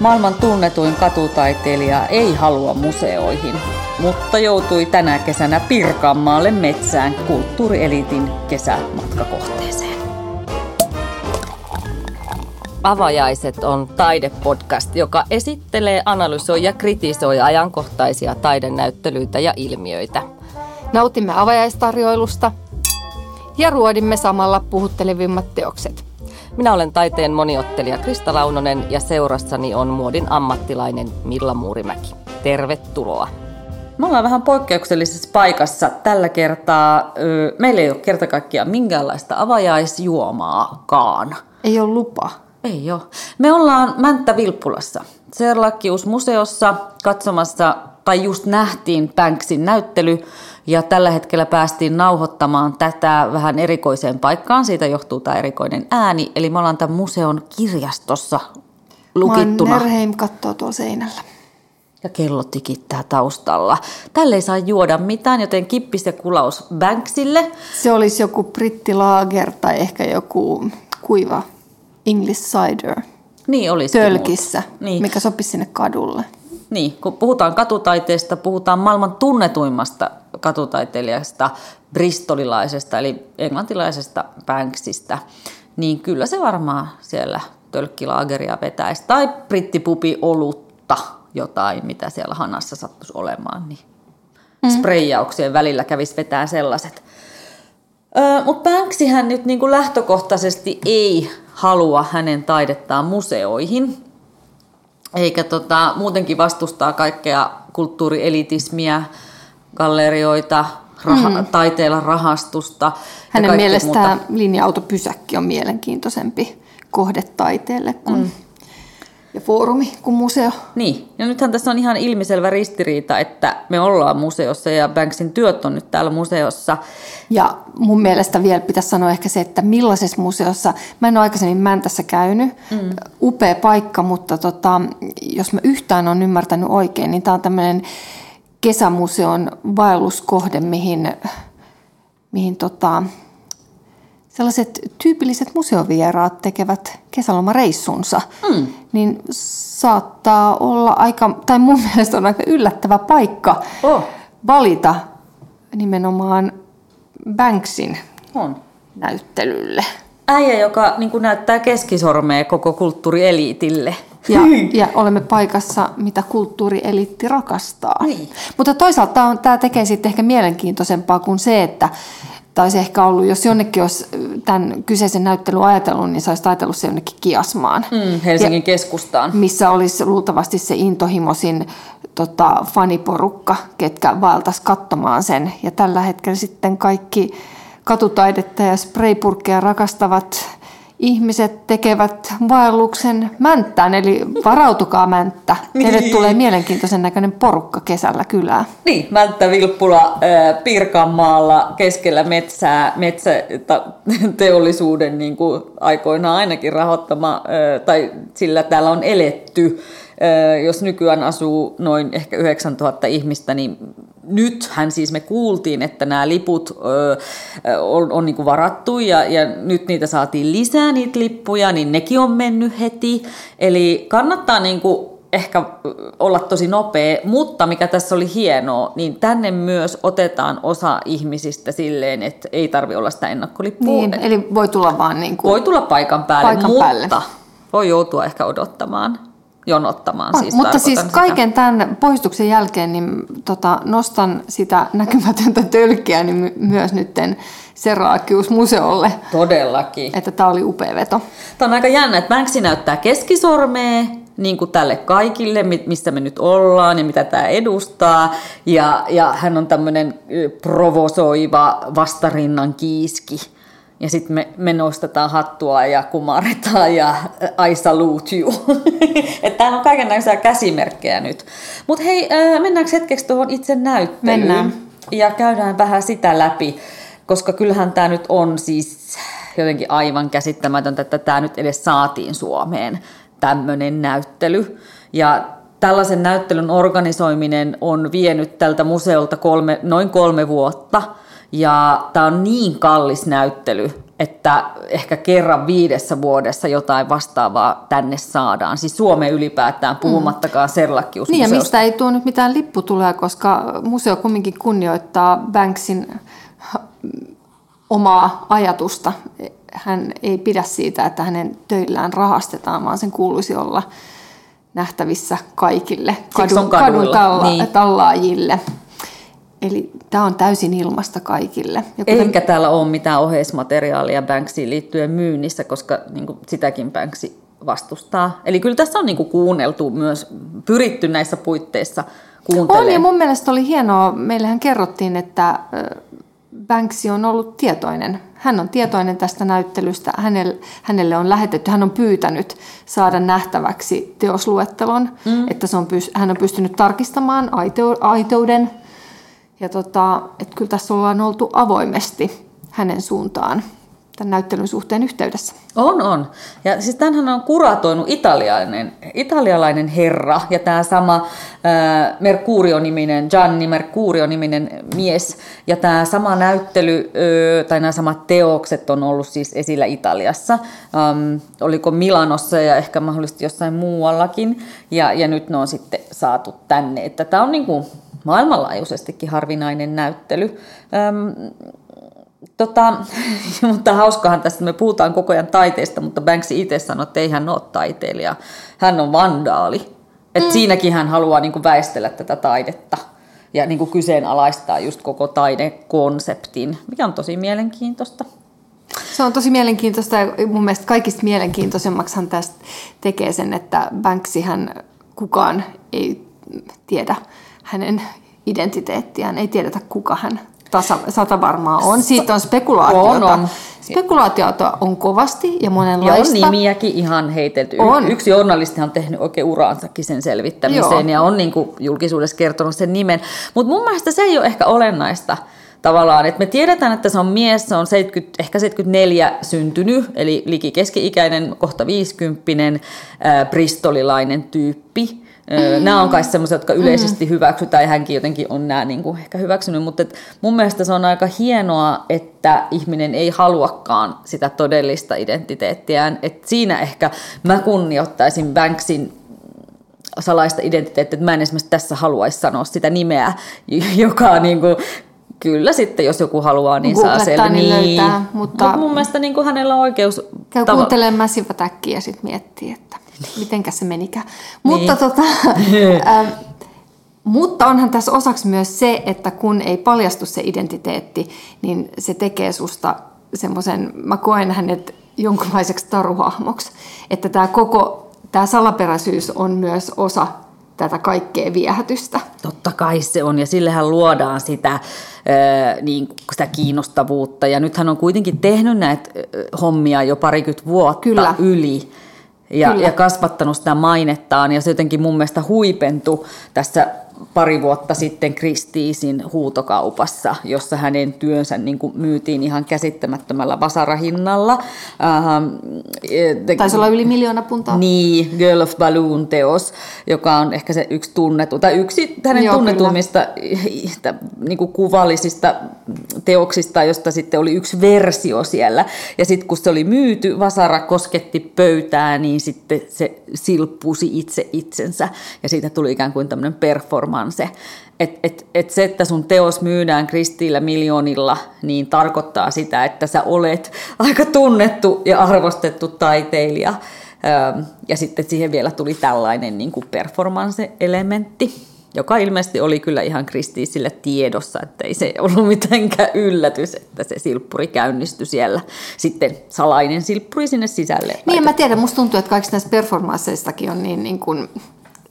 Maailman tunnetuin katutaiteilija ei halua museoihin, mutta joutui tänä kesänä Pirkanmaalle metsään kulttuurielitin kesämatkakohteeseen. Avajaiset on taidepodcast, joka esittelee, analysoi ja kritisoi ajankohtaisia taidenäyttelyitä ja ilmiöitä. Nautimme avajaistarjoilusta ja ruodimme samalla puhuttelevimmat teokset. Minä olen taiteen moniottelija Krista Launonen ja seurassani on muodin ammattilainen Milla Muurimäki. Tervetuloa. Me ollaan vähän poikkeuksellisessa paikassa. Tällä kertaa meillä ei ole kerta kaikkiaan minkäänlaista avajaisjuomaakaan. Ei ole lupa. Ei ole. Me ollaan Mänttä Vilppulassa, Serlakkius-museossa katsomassa, tai just nähtiin Banksin näyttely, ja tällä hetkellä päästiin nauhoittamaan tätä vähän erikoiseen paikkaan. Siitä johtuu tämä erikoinen ääni. Eli me ollaan tämän museon kirjastossa lukittuna. Mannerheim katsoo tuolla seinällä. Ja kello tikittää taustalla. Tälle ei saa juoda mitään, joten kippis ja kulaus Banksille. Se olisi joku brittilaager tai ehkä joku kuiva English cider. Niin olisi. Tölkissä, niin. mikä sopisi sinne kadulle. Niin, kun puhutaan katutaiteesta, puhutaan maailman tunnetuimmasta katutaiteilijasta, bristolilaisesta eli englantilaisesta Banksista, niin kyllä se varmaan siellä tölkkilaageria vetäisi. Tai brittipupi olutta jotain, mitä siellä hanassa sattuisi olemaan, niin mm. spreijauksien välillä kävisi vetää sellaiset. Mutta Banksihän nyt niin kuin lähtökohtaisesti ei halua hänen taidettaan museoihin, eikä tota, muutenkin vastustaa kaikkea kulttuurielitismiä, gallerioita, raha, mm. taiteella rahastusta. Hänen mielestään muuta. linja-autopysäkki on mielenkiintoisempi kohde taiteelle kuin mm ja foorumi kuin museo. Niin, ja nythän tässä on ihan ilmiselvä ristiriita, että me ollaan museossa ja Banksin työt on nyt täällä museossa. Ja mun mielestä vielä pitäisi sanoa ehkä se, että millaisessa museossa, mä en ole aikaisemmin Mäntässä käynyt, mm. upea paikka, mutta tota, jos mä yhtään on ymmärtänyt oikein, niin tämä on tämmöinen kesämuseon vaelluskohde, mihin, mihin tota, sellaiset tyypilliset museovieraat tekevät kesälomareissunsa, mm. niin saattaa olla aika, tai mun mielestä on aika yllättävä paikka oh. valita nimenomaan Banksin on. näyttelylle. Äijä, joka niin näyttää keskisormea koko kulttuurieliitille. Ja, ja olemme paikassa, mitä kulttuurieliitti rakastaa. Niin. Mutta toisaalta tämä tekee sitten ehkä mielenkiintoisempaa kuin se, että tai se ehkä ollut, jos jonnekin olisi tämän kyseisen näyttelyn ajatellut, niin se olisi ajatellut se jonnekin kiasmaan. Mm, Helsingin ja, keskustaan. Missä olisi luultavasti se intohimoisin tota, faniporukka, ketkä vaeltaisi katsomaan sen. Ja tällä hetkellä sitten kaikki katutaidetta ja spraypurkkeja rakastavat ihmiset tekevät vaelluksen Mänttään, eli varautukaa Mänttä. niin. Teille tulee mielenkiintoisen näköinen porukka kesällä kylää. Niin, Mänttä Vilppula Pirkanmaalla keskellä metsää, metsäteollisuuden niin kuin aikoinaan ainakin rahoittama, tai sillä täällä on eletty jos nykyään asuu noin ehkä 9000 ihmistä, niin nythän siis me kuultiin, että nämä liput on, on niin kuin varattu ja, ja nyt niitä saatiin lisää niitä lippuja, niin nekin on mennyt heti. Eli kannattaa niin kuin ehkä olla tosi nopea, mutta mikä tässä oli hienoa, niin tänne myös otetaan osa ihmisistä silleen, että ei tarvi olla sitä ennakkolippua. Niin, eli voi tulla vaan niin kuin Voi tulla paikan päälle, paikan mutta päälle. voi joutua ehkä odottamaan jonottamaan. Siis Mutta siis sitä. kaiken tämän poistuksen jälkeen niin tota, nostan sitä näkymätöntä tölkkiä niin myös nytten Seraakius-museolle. Todellakin. Että tämä oli upea veto. Tämä on aika jännä, että Banksy näyttää keskisormea, niin kuin tälle kaikille, missä me nyt ollaan ja mitä tämä edustaa. Ja, ja hän on tämmöinen provosoiva vastarinnan kiiski ja sitten me, me nostetaan hattua ja kumarretaan ja I salute you. että täällä on kaikenlaisia käsimerkkejä nyt. Mutta hei, mennäänkö hetkeksi tuohon itse näyttelyyn? Mennään. Ja käydään vähän sitä läpi, koska kyllähän tämä nyt on siis jotenkin aivan käsittämätöntä, että tämä nyt edes saatiin Suomeen, tämmöinen näyttely. Ja tällaisen näyttelyn organisoiminen on vienyt tältä museolta kolme, noin kolme vuotta – ja tämä on niin kallis näyttely, että ehkä kerran viidessä vuodessa jotain vastaavaa tänne saadaan. Siis Suomeen ylipäätään, puhumattakaan mm. Serlakkiusmuseosta. Niin ja mistä ei tuo nyt mitään lipputuloja, koska museo kumminkin kunnioittaa Banksin omaa ajatusta. Hän ei pidä siitä, että hänen töillään rahastetaan, vaan sen kuuluisi olla nähtävissä kaikille kadun, kadun talla, niin. tallaajille. Eli tämä on täysin ilmasta kaikille. Ja kuten... Eikä täällä ole mitään oheismateriaalia Banksiin liittyen myynnissä, koska niin kuin, sitäkin Banksi vastustaa. Eli kyllä tässä on niin kuin, kuunneltu myös, pyritty näissä puitteissa kuuntelemaan. On ja mun mielestä oli hienoa, meillähän kerrottiin, että Banksy on ollut tietoinen. Hän on tietoinen tästä näyttelystä. Hänelle, hänelle on lähetetty, hän on pyytänyt saada nähtäväksi teosluettelon, mm. että se on, hän on pystynyt tarkistamaan aiteuden ja tota, että kyllä tässä ollaan oltu avoimesti hänen suuntaan tämän näyttelyn suhteen yhteydessä. On, on. Ja siis tämänhän on kuratoinut italialainen, italialainen herra ja tämä sama äh, Mercurio-niminen, Gianni Mercurio-niminen mies. Ja tämä sama näyttely äh, tai nämä samat teokset on ollut siis esillä Italiassa. Ähm, oliko Milanossa ja ehkä mahdollisesti jossain muuallakin. Ja, ja nyt ne on sitten saatu tänne. Että tämä on niinku maailmanlaajuisestikin harvinainen näyttely. Öm, tota, mutta hauskahan tästä, me puhutaan koko ajan taiteesta, mutta Banksy itse sanoi, että ei hän ole taiteilija, hän on vandaali. Et mm. Siinäkin hän haluaa niin kuin väistellä tätä taidetta ja niin kuin kyseenalaistaa just koko taidekonseptin, mikä on tosi mielenkiintoista. Se on tosi mielenkiintoista ja mun mielestä kaikista mielenkiintoisemmaksihan tästä tekee sen, että hän kukaan ei tiedä hänen identiteettiään, ei tiedetä kuka hän tasa, sata varmaa on. Siitä on spekulaatiota. On, on. Spekulaatiota on kovasti ja monenlaista. Ja on nimiäkin ihan heitelty. On. Yksi journalisti on tehnyt oikein uraansakin sen selvittämiseen Joo. ja on niin kuin julkisuudessa kertonut sen nimen. Mutta mun mielestä se ei ole ehkä olennaista tavallaan, että me tiedetään, että se on mies, se on 70, ehkä 74 syntynyt, eli liki keski-ikäinen, kohta 50 äh, bristolilainen tyyppi. Mm. Nämä on kai semmoisia, jotka yleisesti mm. hyväksytään ja hänkin jotenkin on nämä niin kuin ehkä hyväksynyt, mutta et mun mielestä se on aika hienoa, että ihminen ei haluakaan sitä todellista identiteettiään. Et siinä ehkä mä kunnioittaisin Banksin salaista identiteettiä, että mä en esimerkiksi tässä haluaisi sanoa sitä nimeä, joka on niin kuin Kyllä sitten, jos joku haluaa, niin saa selvä. Niin, niin löytää, mutta... Mut mun mielestä niin kuin hänellä on oikeus... Käy tava- kuuntelemaan Massive ja sitten miettii, että mitenkä se menikään. Niin. Mutta, tota, äh, mutta onhan tässä osaksi myös se, että kun ei paljastu se identiteetti, niin se tekee susta semmoisen, mä koen hänet jonkunlaiseksi taruhahmoksi. Että tämä koko, tämä salaperäisyys on myös osa tätä kaikkea viehätystä. Totta kai se on, ja sillehän luodaan sitä, niin, sitä kiinnostavuutta. Ja nythän on kuitenkin tehnyt näitä hommia jo parikymmentä vuotta Kyllä. yli ja, ja kasvattanut sitä mainettaan. Ja se jotenkin mun mielestä huipentui tässä pari vuotta sitten Kristiisin huutokaupassa, jossa hänen työnsä niin kuin myytiin ihan käsittämättömällä vasarahinnalla. Ähm, Taisi olla yli miljoona puntaa. Niin, Girl of Balloon teos, joka on ehkä se yksi tunnetu, tai yksi hänen Joo, tunnetummista niin kuin kuvallisista teoksista, josta sitten oli yksi versio siellä. Ja sitten kun se oli myyty, vasara kosketti pöytää, niin sitten se silppusi itse itsensä. Ja siitä tuli ikään kuin tämmöinen performance. Et, et, et se, että sun teos myydään Kristiillä miljoonilla, niin tarkoittaa sitä, että sä olet aika tunnettu ja arvostettu taiteilija. Ja sitten siihen vielä tuli tällainen niin kuin performance-elementti joka ilmeisesti oli kyllä ihan kristiisille tiedossa, että ei se ollut mitenkään yllätys, että se silppuri käynnistyi siellä. Sitten salainen silppuri sinne sisälle. Niin, mä tiedän, musta tuntuu, että kaikista näistä performansseistakin on niin, niin kuin,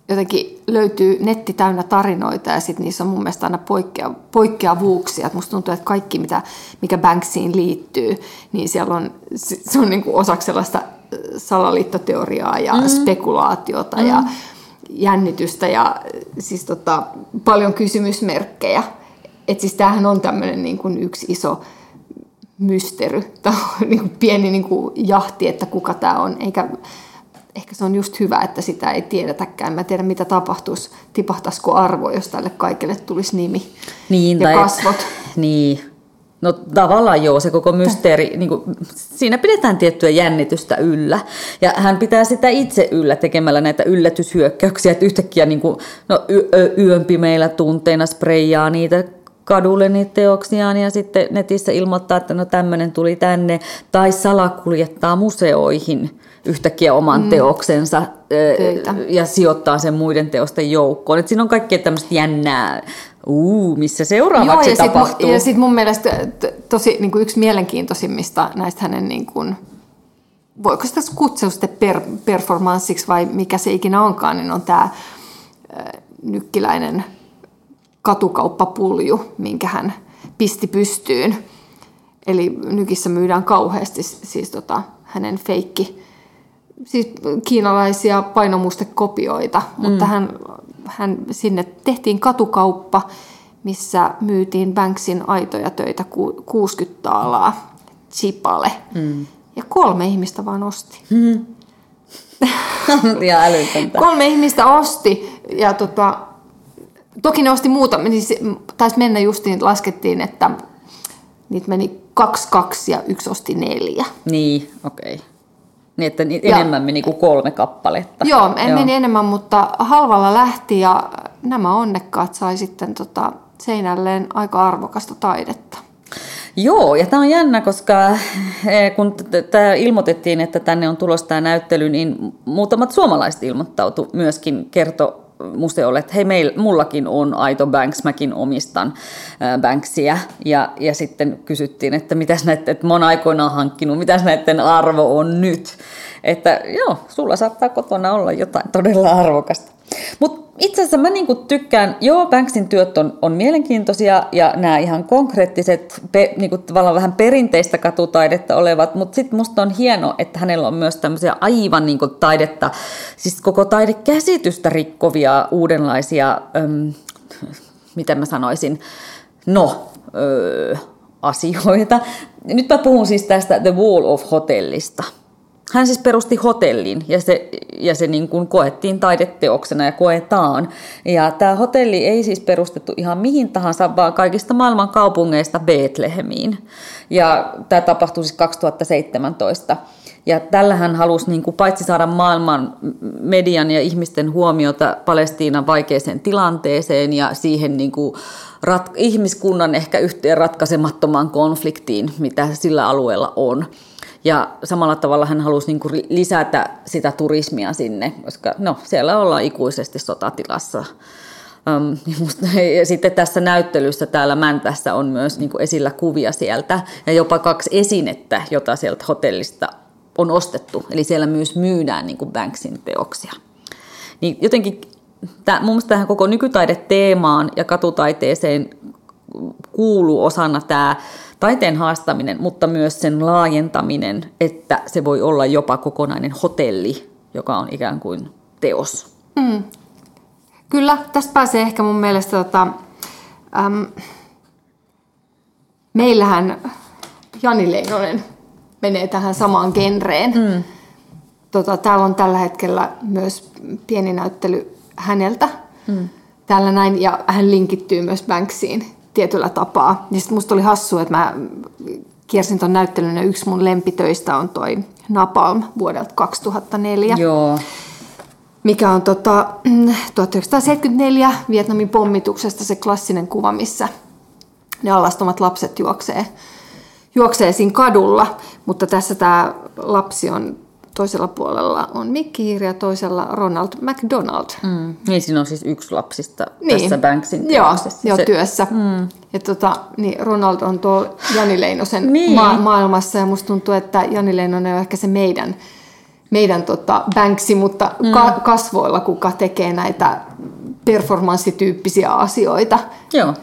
jotenkin löytyy netti täynnä tarinoita ja sitten niissä on mun mielestä aina poikkea, poikkeavuuksia. Et musta tuntuu, että kaikki, mitä, mikä Banksiin liittyy, niin siellä on, se on niin kuin osaksi sellaista salaliittoteoriaa ja mm. spekulaatiota mm. ja jännitystä ja siis tota, paljon kysymysmerkkejä. Että siis tämähän on tämmöinen niin kuin yksi iso mystery, tai niin kuin pieni niin kuin jahti, että kuka tämä on, eikä ehkä se on just hyvä, että sitä ei tiedetäkään. Mä tiedän, mitä tapahtuisi, tipahtaisiko arvo, jos tälle kaikille tulisi nimi niin, ja tai, kasvot. Niin, No tavallaan joo, se koko mysteeri, niin kuin, siinä pidetään tiettyä jännitystä yllä. Ja hän pitää sitä itse yllä tekemällä näitä yllätyshyökkäyksiä, että yhtäkkiä niin kuin, no, yön pimeillä tunteina spreijaa niitä kadulle niitä teoksiaan ja sitten netissä ilmoittaa, että no tämmöinen tuli tänne, tai salakuljettaa museoihin yhtäkkiä oman mm. teoksensa Teitä. ja sijoittaa sen muiden teosten joukkoon. Et siinä on kaikkea tämmöistä jännää, uu, missä seuraavaksi Joo, ja tapahtuu. Sit, ja sitten mun mielestä tosi niin kuin yksi mielenkiintoisimmista näistä hänen, niin kuin, voiko sitä kutsua sitten per, performanssiksi vai mikä se ikinä onkaan, niin on tämä nykkiläinen katukauppapulju, minkä hän pisti pystyyn. Eli nykissä myydään kauheasti siis tota, hänen feikki, siis kiinalaisia painomustekopioita, mm. mutta hän, hän, sinne tehtiin katukauppa, missä myytiin Banksin aitoja töitä 60 taalaa chipale. Mm. Ja kolme ihmistä vaan osti. Mm. älytöntä. kolme ihmistä osti ja tota, Toki ne osti muuta, niin taisi mennä justiin, laskettiin, että niitä meni kaksi, kaksi ja yksi osti neljä. Niin, okei. Okay. Niin, että ja, enemmän meni kuin kolme kappaletta. Joo, en joo. meni enemmän, mutta halvalla lähti ja nämä onnekkaat sai sitten tota seinälleen aika arvokasta taidetta. Joo, ja tämä on jännä, koska eh, kun tämä ilmoitettiin, että tänne on tulossa tämä näyttely, niin muutamat suomalaiset ilmoittautu myöskin kerto museolle, että hei, meil, mullakin on aito Banks, mäkin omistan Banksia. Ja, ja sitten kysyttiin, että mitäs näitä, että mä oon aikoinaan hankkinut, mitäs näiden arvo on nyt. Että joo, sulla saattaa kotona olla jotain todella arvokasta. Mutta itse asiassa mä niinku tykkään, joo, Banksin työt on, on mielenkiintoisia ja nämä ihan konkreettiset, pe, niinku tavallaan vähän perinteistä katutaidetta olevat, mutta sitten musta on hieno, että hänellä on myös tämmöisiä aivan niinku taidetta, siis koko taidekäsitystä rikkovia uudenlaisia, äm, mitä mä sanoisin, no, öö, asioita. Nyt mä puhun siis tästä The Wall of Hotellista – hän siis perusti hotellin ja se, ja se niin kuin koettiin taideteoksena ja koetaan. Ja tämä hotelli ei siis perustettu ihan mihin tahansa, vaan kaikista maailman kaupungeista Betlehemiin. Ja tämä tapahtui siis 2017. Ja tällä hän halusi niin kuin paitsi saada maailman median ja ihmisten huomiota Palestiinan vaikeeseen tilanteeseen ja siihen niin kuin rat, ihmiskunnan ehkä yhteen ratkaisemattomaan konfliktiin, mitä sillä alueella on. Ja samalla tavalla hän halusi niin kuin lisätä sitä turismia sinne, koska no, siellä ollaan ikuisesti sotatilassa. ja sitten tässä näyttelyssä täällä Mäntässä on myös niin kuin esillä kuvia sieltä ja jopa kaksi esinettä, jota sieltä hotellista on ostettu. Eli siellä myös myydään niin kuin Banksin teoksia. Niin jotenkin tämä, mun mielestä tähän koko nykytaideteemaan ja katutaiteeseen kuuluu osana tämä taiteen haastaminen, mutta myös sen laajentaminen, että se voi olla jopa kokonainen hotelli, joka on ikään kuin teos. Mm. Kyllä, tästä pääsee ehkä mun mielestä, tota, äm, meillähän Jani Leinonen menee tähän samaan genreen. Mm. Tota, täällä on tällä hetkellä myös pieni näyttely häneltä. Mm. Täällä näin, ja hän linkittyy myös Banksiin tietyllä tapaa. Ja sitten musta oli hassu, että mä kiersin ton näyttelyn ja yksi mun lempitöistä on toi Napalm vuodelta 2004. Joo. Mikä on tota, 1974 Vietnamin pommituksesta se klassinen kuva, missä ne alastomat lapset juoksee, juoksee siinä kadulla. Mutta tässä tämä lapsi on toisella puolella on Mickey ja toisella Ronald McDonald. Mm. Niin, siinä on siis yksi lapsista niin. tässä Banksin Joo, jo se... työssä. Mm. Ja tota, niin Ronald on tuo Jani Leinosen niin. ma- maailmassa ja musta tuntuu, että Jani Leinonen on ehkä se meidän, meidän tota Banksi, mutta mm. ka- kasvoilla, kuka tekee näitä performanssityyppisiä asioita. Joo.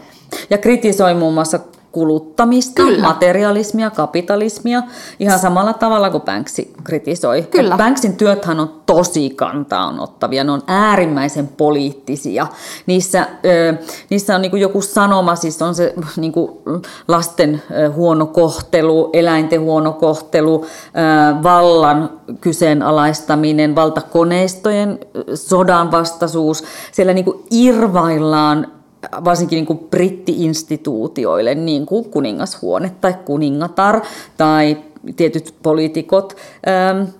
Ja kritisoi muun muassa kuluttamista, Kyllä. materialismia, kapitalismia, ihan samalla tavalla kuin Banksi kritisoi. Kyllä. Banksin työthän on tosi kantaan ottavia, ne on äärimmäisen poliittisia. Niissä, ö, niissä on niinku joku sanoma, siis on se niinku lasten huono kohtelu, eläinten huono kohtelu, ö, vallan kyseenalaistaminen, valtakoneistojen sodan vastaisuus. Siellä niinku irvaillaan varsinkin niin kuin britti-instituutioille, niin kuin kuningashuone tai kuningatar tai tietyt poliitikot.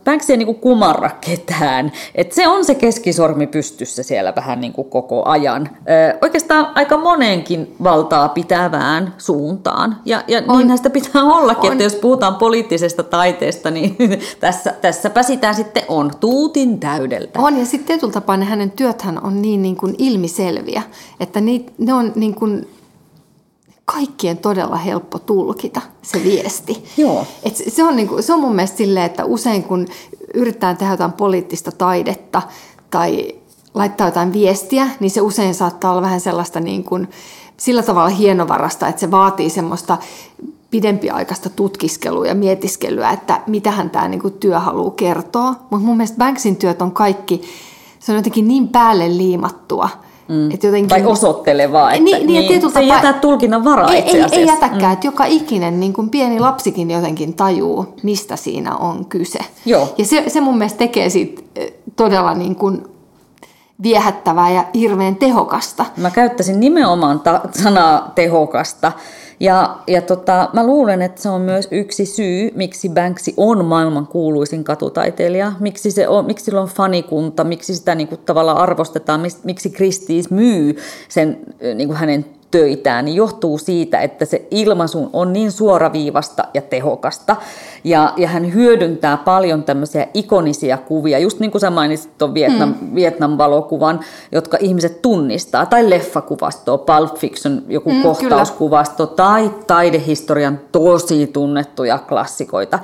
Banks ei niin kuin kumarra ketään. Et se on se keskisormi pystyssä siellä vähän niin kuin koko ajan. Oikeastaan aika moneenkin valtaa pitävään suuntaan. Ja, ja niinhän sitä pitää ollakin, on. että jos puhutaan poliittisesta taiteesta, niin tässä, tässäpä sitä sitten on tuutin täydeltä. On, ja sitten tietyllä tapaa ne hänen työthän on niin, niin kuin ilmiselviä, että ne, ne on niin kuin kaikkien todella helppo tulkita se viesti. Joo. Et se, on niinku, se on mun mielestä silleen, että usein kun yritetään tehdä jotain poliittista taidetta tai laittaa jotain viestiä, niin se usein saattaa olla vähän sellaista niin kuin, sillä tavalla hienovarasta, että se vaatii semmoista pidempiaikaista tutkiskelua ja mietiskelyä, että mitähän tämä niin työ haluaa kertoa. Mutta mun mielestä Banksin työt on kaikki, se on jotenkin niin päälle liimattua – Mm. Et jotenkin, tai osoittelevaa, että niin, niin, niin, se ei jätä tulkinnan varaa ei, itse asiassa. Ei, ei jätäkään, mm. että joka ikinen niin kuin pieni lapsikin jotenkin tajuu, mistä siinä on kyse. Joo. Ja se, se mun mielestä tekee siitä eh, todella niin kuin viehättävää ja hirveän tehokasta. Mä käyttäisin nimenomaan ta- sanaa tehokasta. Ja, ja tota, mä luulen, että se on myös yksi syy, miksi Banksy on maailman kuuluisin katutaiteilija, miksi, se on, miksi sillä on fanikunta, miksi sitä niin kuin, tavallaan arvostetaan, miksi Christie's myy sen niin kuin hänen töitään, niin johtuu siitä, että se ilmaisu on niin suoraviivasta ja tehokasta. Ja, ja hän hyödyntää paljon tämmöisiä ikonisia kuvia, just niin kuin sä mainitsit tuon Vietnam, mm. Vietnam-valokuvan, jotka ihmiset tunnistaa, tai leffakuvasto, Pulp Fiction, joku mm, kohtauskuvasto, kyllä. tai taidehistorian tosi tunnettuja klassikoita.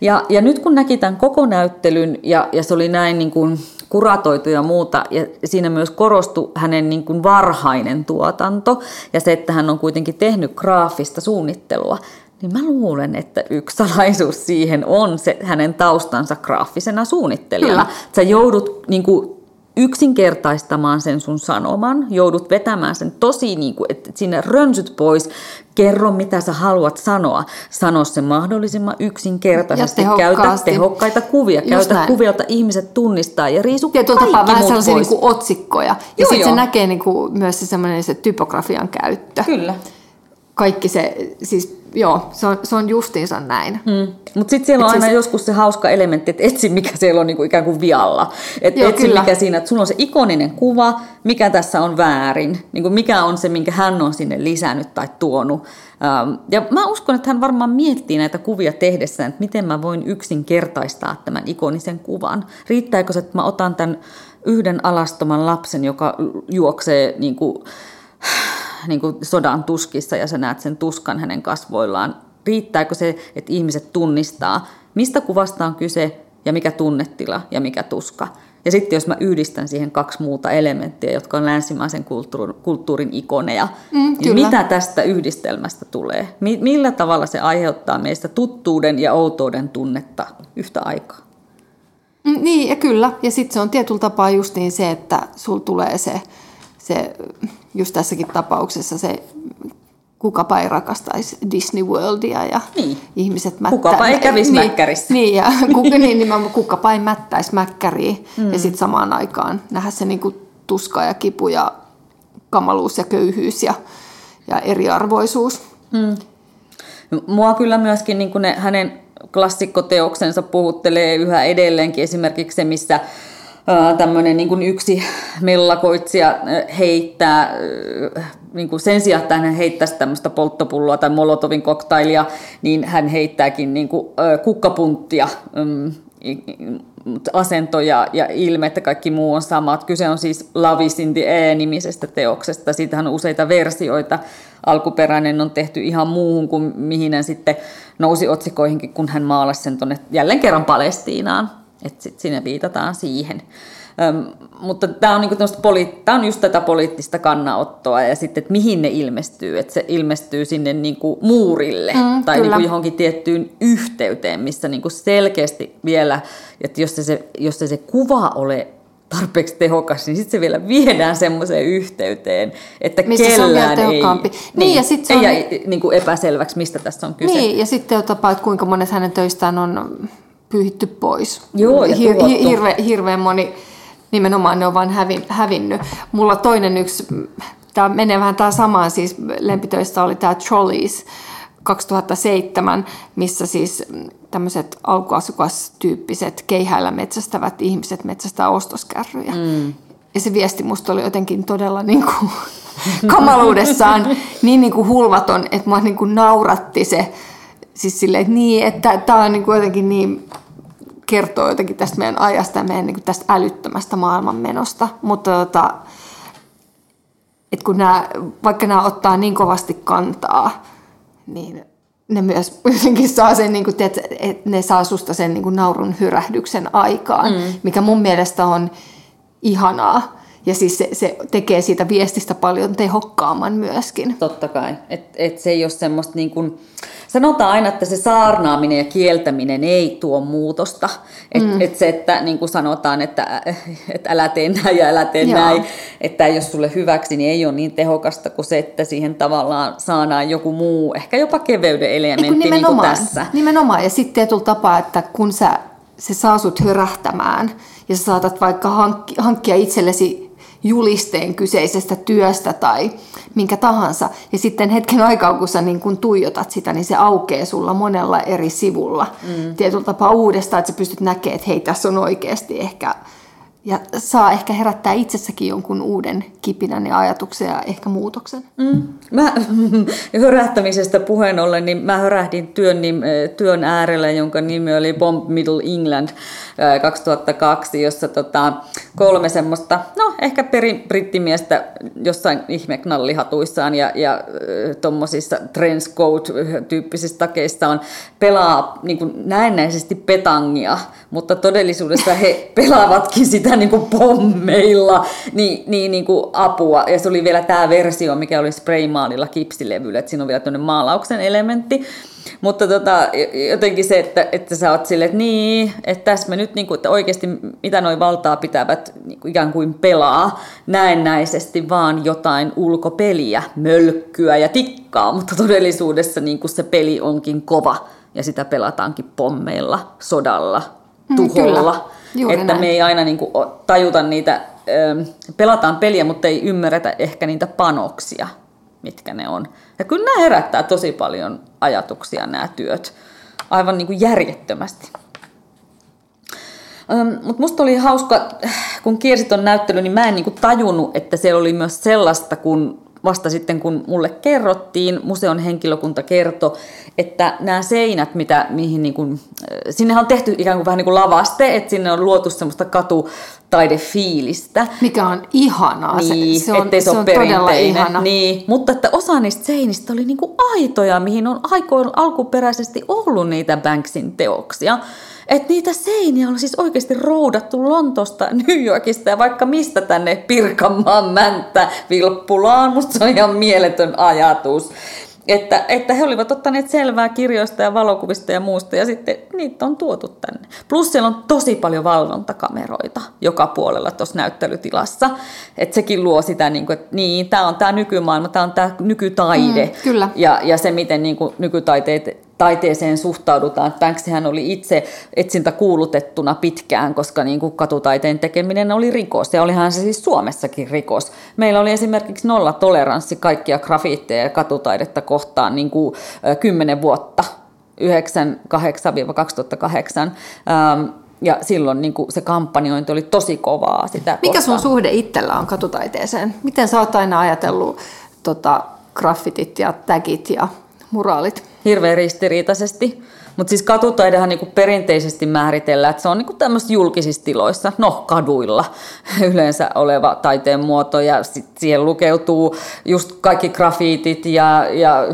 Ja, ja nyt kun näki tämän koko näyttelyn, ja, ja se oli näin niin kuin kuratoitu ja muuta. Ja siinä myös korostui hänen niin kuin varhainen tuotanto ja se, että hän on kuitenkin tehnyt graafista suunnittelua. Niin mä luulen, että yksi salaisuus siihen on se hänen taustansa graafisena suunnittelijana. Kyllä. Sä joudut niin kuin, yksinkertaistamaan sen sun sanoman, joudut vetämään sen tosi, niin kuin, että sinne rönsyt pois, kerro mitä sä haluat sanoa, sano se mahdollisimman yksinkertaisesti, käytä tehokkaita kuvia, Just käytä näin. kuvia, joita ihmiset tunnistaa ja riisu Tietyllä kaikki tapaa vähän sellaisia niin kuin otsikkoja. Ja sitten se näkee niin kuin myös se se typografian käyttö. Kyllä. Kaikki se, siis joo, se on, se on justiinsa näin. Hmm. Mutta sitten siellä Et on aina siis... joskus se hauska elementti, että etsi mikä siellä on niinku ikään kuin vialla. Että etsi kyllä. mikä siinä, että sulla on se ikoninen kuva, mikä tässä on väärin, niinku mikä on se, minkä hän on sinne lisännyt tai tuonut. Ähm, ja mä uskon, että hän varmaan miettii näitä kuvia tehdessään, että miten mä voin yksinkertaistaa tämän ikonisen kuvan. Riittääkö se, että mä otan tämän yhden alastoman lapsen, joka juoksee niin kuin, niin kuin sodan tuskissa ja sä näet sen tuskan hänen kasvoillaan. Riittääkö se, että ihmiset tunnistaa, mistä kuvasta on kyse ja mikä tunnetila ja mikä tuska. Ja sitten jos mä yhdistän siihen kaksi muuta elementtiä, jotka on länsimaisen kulttuurin, kulttuurin ikoneja, mm, niin mitä tästä yhdistelmästä tulee? Millä tavalla se aiheuttaa meistä tuttuuden ja outouden tunnetta yhtä aikaa? Mm, niin, ja kyllä. Ja sitten se on tietyllä tapaa just niin se, että sul tulee se, se just tässäkin tapauksessa se kukapa ei rakastaisi Disney Worldia ja niin. ihmiset mättä... Kukapa ei kävisi niin, mäkkärissä. Niin, ja kuk, niin, niin kukapa ei mättäisi mäkkäriä mm. ja sitten samaan aikaan nähdä se niinku tuska ja kipu ja kamaluus ja köyhyys ja, ja eriarvoisuus. Mm. Mua kyllä myöskin niin ne hänen klassikkoteoksensa puhuttelee yhä edelleenkin esimerkiksi se, missä tämmöinen niin yksi mellakoitsija heittää, niin kuin sen sijaan, että hän heittäisi tämmöistä polttopulloa tai molotovin koktailia, niin hän heittääkin niin kuin, kukkapunttia mm, asento ja, ilme, että kaikki muu on samat. Kyse on siis Lavis in the Air-nimisestä teoksesta. Siitähän on useita versioita. Alkuperäinen on tehty ihan muuhun kuin mihin hän sitten nousi otsikoihinkin, kun hän maalasi sen tuonne jälleen kerran Palestiinaan. Että sitten sinne viitataan siihen. Öm, mutta tämä on, niinku poli- tää on just tätä poliittista kannanottoa ja sitten, että mihin ne ilmestyy. Että se ilmestyy sinne niinku muurille mm, tai niinku johonkin tiettyyn yhteyteen, missä niinku selkeästi vielä, että jos se, jos se, se kuva ole tarpeeksi tehokas, niin sitten se vielä viedään semmoiseen yhteyteen, että mistä kellään se on ei, niin, niin, ja sit se on, ei niin kuin epäselväksi, mistä tässä on kyse. Niin, ja sitten tapaa, että kuinka monet hänen töistään on pyyhitty pois. Joo, ja Hir, hirve, hirveän moni, nimenomaan ne on vain hävin, hävinnyt. Mulla toinen yksi tämä menee vähän tämä samaan, siis lempitöistä oli tämä Trolleys 2007, missä siis tämmöiset alkuasukastyyppiset keihäillä metsästävät ihmiset metsästää ostoskärryjä. Mm. Ja se viesti musta oli jotenkin todella niin kuin kamaluudessaan niin, niin kuin hulvaton, että mua niin kuin nauratti se. Siis silleen, että niin, että tämä on niin kuin jotenkin niin kertoo jotenkin tästä meidän ajasta ja meidän niin kuin tästä älyttömästä maailmanmenosta. Mutta tota, että kun nämä, vaikka nämä ottaa niin kovasti kantaa, niin ne myös jotenkin saa sen, niin kuin, että ne saa susta sen niin kuin naurun hyrähdyksen aikaan, mm. mikä mun mielestä on ihanaa. Ja siis se, se tekee siitä viestistä paljon tehokkaamman myöskin. Totta kai. Että et se ei ole semmoista niin kuin, sanotaan aina, että se saarnaaminen ja kieltäminen ei tuo muutosta. Että mm. et se, että niin kuin sanotaan, että, että älä tee näin ja älä tee Joo. näin, että jos sulle hyväksi, niin ei ole niin tehokasta kuin se, että siihen tavallaan saadaan joku muu, ehkä jopa keveyden elementti niin kuin tässä. Nimenomaan. Ja sitten tietyllä tapaa, että kun sä, se saa sut hörähtämään ja sä saatat vaikka hankki, hankkia itsellesi julisteen kyseisestä työstä tai minkä tahansa. Ja sitten hetken aikaa, kun sä niin kun tuijotat sitä, niin se aukeaa sulla monella eri sivulla. Mm. Tietyllä tapaa uudestaan, että sä pystyt näkemään, että hei, tässä on oikeasti ehkä ja saa ehkä herättää itsessäkin jonkun uuden kipinän ja ajatuksen ja ehkä muutoksen. Mm. Mä, hörähtämisestä puheen ollen, niin mä hörähdin työn, työn äärellä, jonka nimi oli Bomb Middle England 2002, jossa tota, kolme semmoista, no ehkä perin brittimiestä jossain ihmeknallihatuissaan ja, ja tuommoisissa trenchcoat-tyyppisissä takeissaan pelaa niin kuin näennäisesti petangia, mutta todellisuudessa he pelaavatkin sitä niin kuin pommeilla niin, niin, niin kuin apua. Ja se oli vielä tämä versio, mikä oli spraymaalilla kipsilevyllä, että siinä on vielä tämmöinen maalauksen elementti. Mutta tota, jotenkin se, että, että sä oot silleen, että niin, että tässä me nyt, niin kuin, että oikeasti mitä noin valtaa pitävät niin kuin ikään kuin pelaa näennäisesti vaan jotain ulkopeliä, mölkkyä ja tikkaa, mutta todellisuudessa niin kuin se peli onkin kova ja sitä pelataankin pommeilla, sodalla, mm, tuholla. Mm, että näin. me ei aina niin kuin, tajuta niitä, pelataan peliä, mutta ei ymmärretä ehkä niitä panoksia, mitkä ne on. Ja kyllä nämä herättää tosi paljon ajatuksia nämä työt, aivan niin kuin järjettömästi. Mutta musta oli hauska, kun kiersit on näyttely, niin mä en niin kuin tajunnut, että se oli myös sellaista, kun vasta sitten kun mulle kerrottiin, museon henkilökunta kertoi, että nämä seinät, mitä, mihin niin kuin, sinne on tehty ikään kuin vähän niin kuin lavaste, että sinne on luotu semmoista katutaidefiilistä. Mikä on ihanaa. Niin, se, se on, se, se on todella ihana. Niin, mutta että osa niistä seinistä oli niin kuin aitoja, mihin on aikoin alkuperäisesti ollut niitä Banksin teoksia. Että niitä seiniä on siis oikeasti roudattu Lontosta, New Yorkista ja vaikka mistä tänne Pirkanmaan mänttä Vilppulaan. Musta se on ihan mieletön ajatus. Että, että he olivat ottaneet selvää kirjoista ja valokuvista ja muusta ja sitten niitä on tuotu tänne. Plus siellä on tosi paljon valvontakameroita joka puolella tuossa näyttelytilassa. Että sekin luo sitä, niin kuin, että niin, tämä on tämä nykymaailma, tämä on tämä nykytaide. Mm, kyllä. Ja, ja se, miten niin kuin, nykytaiteet taiteeseen suhtaudutaan. Banksihän oli itse etsintä kuulutettuna pitkään, koska niin kuin katutaiteen tekeminen oli rikos, ja olihan se siis Suomessakin rikos. Meillä oli esimerkiksi nolla toleranssi kaikkia grafiitteja ja katutaidetta kohtaan niin kuin, kymmenen vuotta, 98-2008. Ähm, ja silloin niin kuin se kampanjointi oli tosi kovaa sitä Mikä kohtaan. sun suhde itsellä on katutaiteeseen? Miten sä oot aina ajatellut tota, graffitit ja tagit ja muraalit? Hirveän ristiriitaisesti. Mutta siis katutaidehan niinku perinteisesti määritellään, että se on niinku tämmöistä julkisissa tiloissa, no kaduilla yleensä oleva taiteen muoto ja sit siihen lukeutuu just kaikki grafiitit ja, ja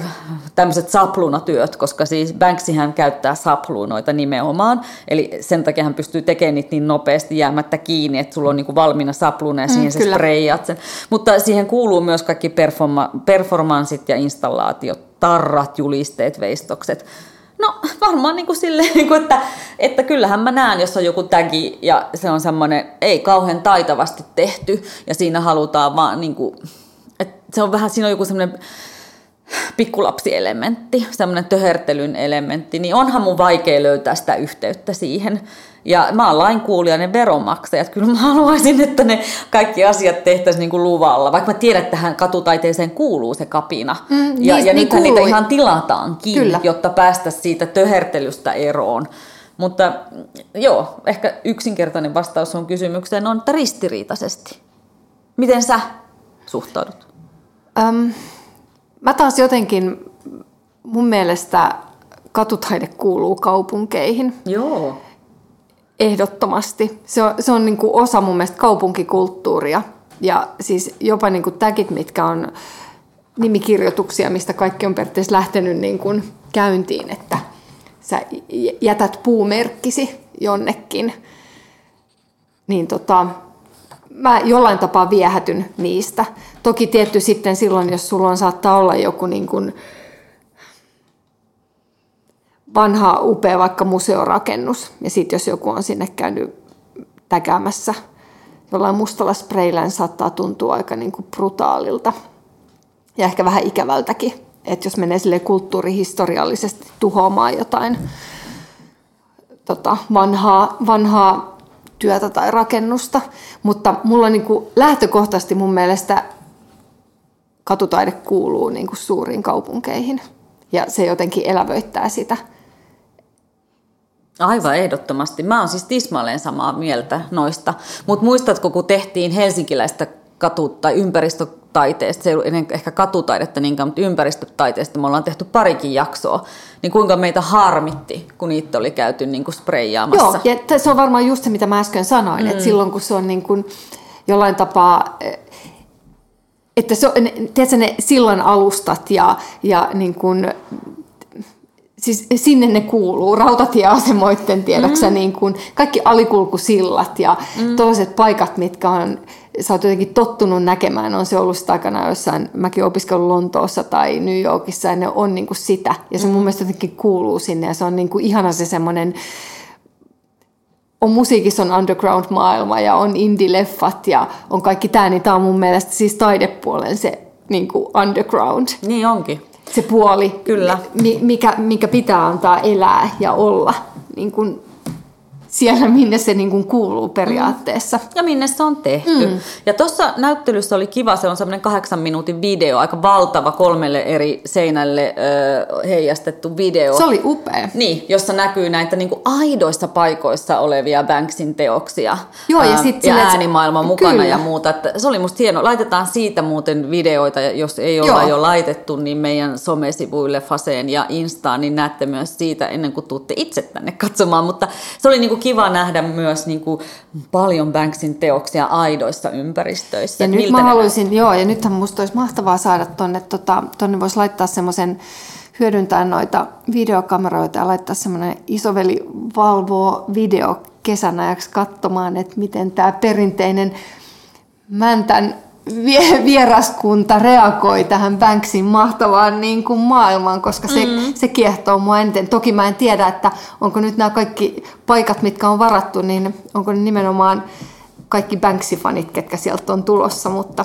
tämmöiset sapluunatyöt, koska siis Banksihän käyttää sapluunoita nimenomaan, eli sen takia hän pystyy tekemään niitä niin nopeasti jäämättä kiinni, että sulla on niinku valmiina sapluuna ja mm, siihen mm, se sen. Mutta siihen kuuluu myös kaikki performa- performanssit ja installaatiot tarrat, julisteet, veistokset. No varmaan niin kuin silleen, niin kuin, että, että kyllähän mä näen, jos on joku tagi ja se on semmoinen ei kauhean taitavasti tehty ja siinä halutaan vaan, niin kuin, että se on vähän, siinä on joku semmoinen pikkulapsielementti, semmoinen töhertelyn elementti, niin onhan mun vaikea löytää sitä yhteyttä siihen. Ja mä oon lainkuulijainen veronmaksaja, että kyllä mä haluaisin, että ne kaikki asiat tehtäisiin niin kuin luvalla, vaikka mä tiedän, että tähän katutaiteeseen kuuluu se kapina. Mm, ja, niistä, ja niin niitä ihan tilataankin, kyllä. jotta päästä siitä töhertelystä eroon. Mutta joo, ehkä yksinkertainen vastaus on kysymykseen on, että ristiriitaisesti. Miten sä suhtaudut? Öm, mä taas jotenkin, mun mielestä katutaide kuuluu kaupunkeihin. Joo. Ehdottomasti. Se on, se on niin kuin osa mun mielestä kaupunkikulttuuria. Ja siis jopa niin kuin tagit, mitkä on nimikirjoituksia, mistä kaikki on periaatteessa lähtenyt niin kuin käyntiin, että sä jätät puumerkkisi jonnekin. Niin tota, mä jollain tapaa viehätyn niistä. Toki tietty sitten silloin, jos sulla on saattaa olla joku niin kuin vanha upea vaikka museorakennus, ja sitten jos joku on sinne käynyt täkäämässä jollain mustalla spreillä, niin saattaa tuntua aika niin kuin brutaalilta ja ehkä vähän ikävältäkin. Että jos menee sille kulttuurihistoriallisesti tuhoamaan jotain tota, vanhaa, vanhaa työtä tai rakennusta, mutta mulla niin kuin lähtökohtaisesti mun mielestä katutaide kuuluu niin kuin suuriin kaupunkeihin ja se jotenkin elävöittää sitä. Aivan ehdottomasti. Mä oon siis tismalleen samaa mieltä noista. Mutta muistatko, kun tehtiin helsinkiläistä katu- tai ympäristötaiteesta, se ei ollut ehkä katutaidetta niinkään, mutta ympäristötaiteesta me ollaan tehty parikin jaksoa, niin kuinka meitä harmitti, kun niitä oli käyty niin kuin spreijaamassa. Joo, ja se on varmaan just se, mitä mä äsken sanoin, mm. että silloin kun se on niin kuin jollain tapaa että se on, tiedätkö, ne sillan alustat ja, ja niin kuin, siis sinne ne kuuluu, rautatieasemoitten tiedäksä, mm. niin kuin kaikki alikulkusillat ja mm. toiset paikat, mitkä on, sä oot jotenkin tottunut näkemään, on se ollut sitä aikana jossain, mäkin opiskellut Lontoossa tai New Yorkissa ja ne on niin kuin sitä ja se mm. mun mielestä jotenkin kuuluu sinne ja se on niin kuin ihana se semmoinen on musiikissa on underground-maailma ja on indie-leffat ja on kaikki tämä, niin tämä on mun mielestä siis taidepuolen se niin kuin underground. Niin onkin. Se puoli, Kyllä. Mikä, mikä pitää antaa elää ja olla niin kuin siellä, minne se niin kuin kuuluu periaatteessa. Mm. Ja minne se on tehty. Mm. Ja tuossa näyttelyssä oli kiva, se on semmoinen kahdeksan minuutin video, aika valtava kolmelle eri seinälle ö, heijastettu video. Se oli upea. Niin, jossa näkyy näitä niin kuin aidoissa paikoissa olevia Banksin teoksia. Joo, ja, sit ja äänimaailma mukana kyllä. ja muuta. Että se oli musta hieno. Laitetaan siitä muuten videoita, jos ei olla Joo. jo laitettu, niin meidän somesivuille, Faseen ja Instaan, niin näette myös siitä ennen kuin tuutte itse tänne katsomaan. Mutta se oli niin kuin kiva nähdä myös niin kuin paljon Banksin teoksia aidoissa ympäristöissä. Ja nyt mä haluaisin, joo, ja nythän musta olisi mahtavaa saada tonne, tota, tonne voisi laittaa semmoisen, hyödyntää noita videokameroita ja laittaa semmoinen isoveli valvoo video kesän ajaksi katsomaan, että miten tämä perinteinen Mäntän vieraskunta reagoi tähän Banksin mahtavaan niin kuin maailmaan, koska se, mm. se kiehtoo mua eniten. Toki mä en tiedä, että onko nyt nämä kaikki paikat, mitkä on varattu, niin onko ne nimenomaan kaikki Banksy-fanit, ketkä sieltä on tulossa, mutta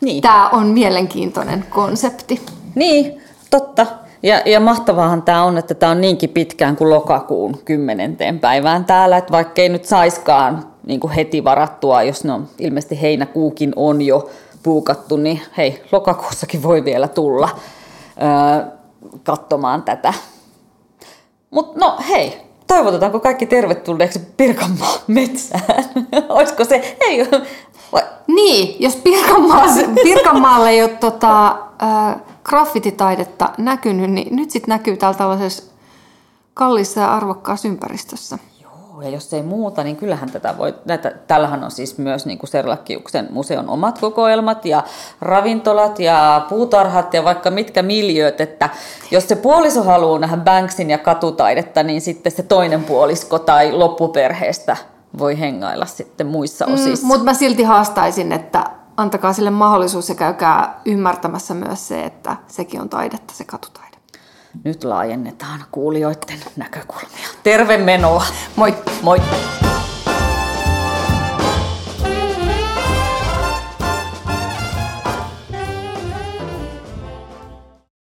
niin. tämä on mielenkiintoinen konsepti. Niin, totta. Ja, ja mahtavaahan tämä on, että tämä on niinkin pitkään kuin lokakuun kymmenenteen päivään täällä, että vaikka ei nyt saiskaan niin kuin heti varattua, jos no ilmeisesti heinäkuukin on jo puukattu, niin hei, lokakuussakin voi vielä tulla öö, katsomaan tätä. Mutta no hei, toivotetaanko kaikki tervetulleeksi Pirkanmaan metsään? Olisiko se, hei, vai? Niin, jos Pirkanmaalle ei ole tota, äh, graffititaidetta näkynyt, niin nyt sitten näkyy täällä tällaisessa kallissa ja arvokkaassa ympäristössä ja jos ei muuta, niin kyllähän tätä voi, näitä, tällähän on siis myös niin kuin Serlakkiuksen museon omat kokoelmat ja ravintolat ja puutarhat ja vaikka mitkä miljööt, että jos se puoliso haluaa nähdä Banksin ja katutaidetta, niin sitten se toinen puolisko tai loppuperheestä voi hengailla sitten muissa mm, osissa. Mm, mutta mä silti haastaisin, että antakaa sille mahdollisuus ja käykää ymmärtämässä myös se, että sekin on taidetta, se katutaide. Nyt laajennetaan kuulijoiden näkökulmia. Terve menoa. Moi. Moi.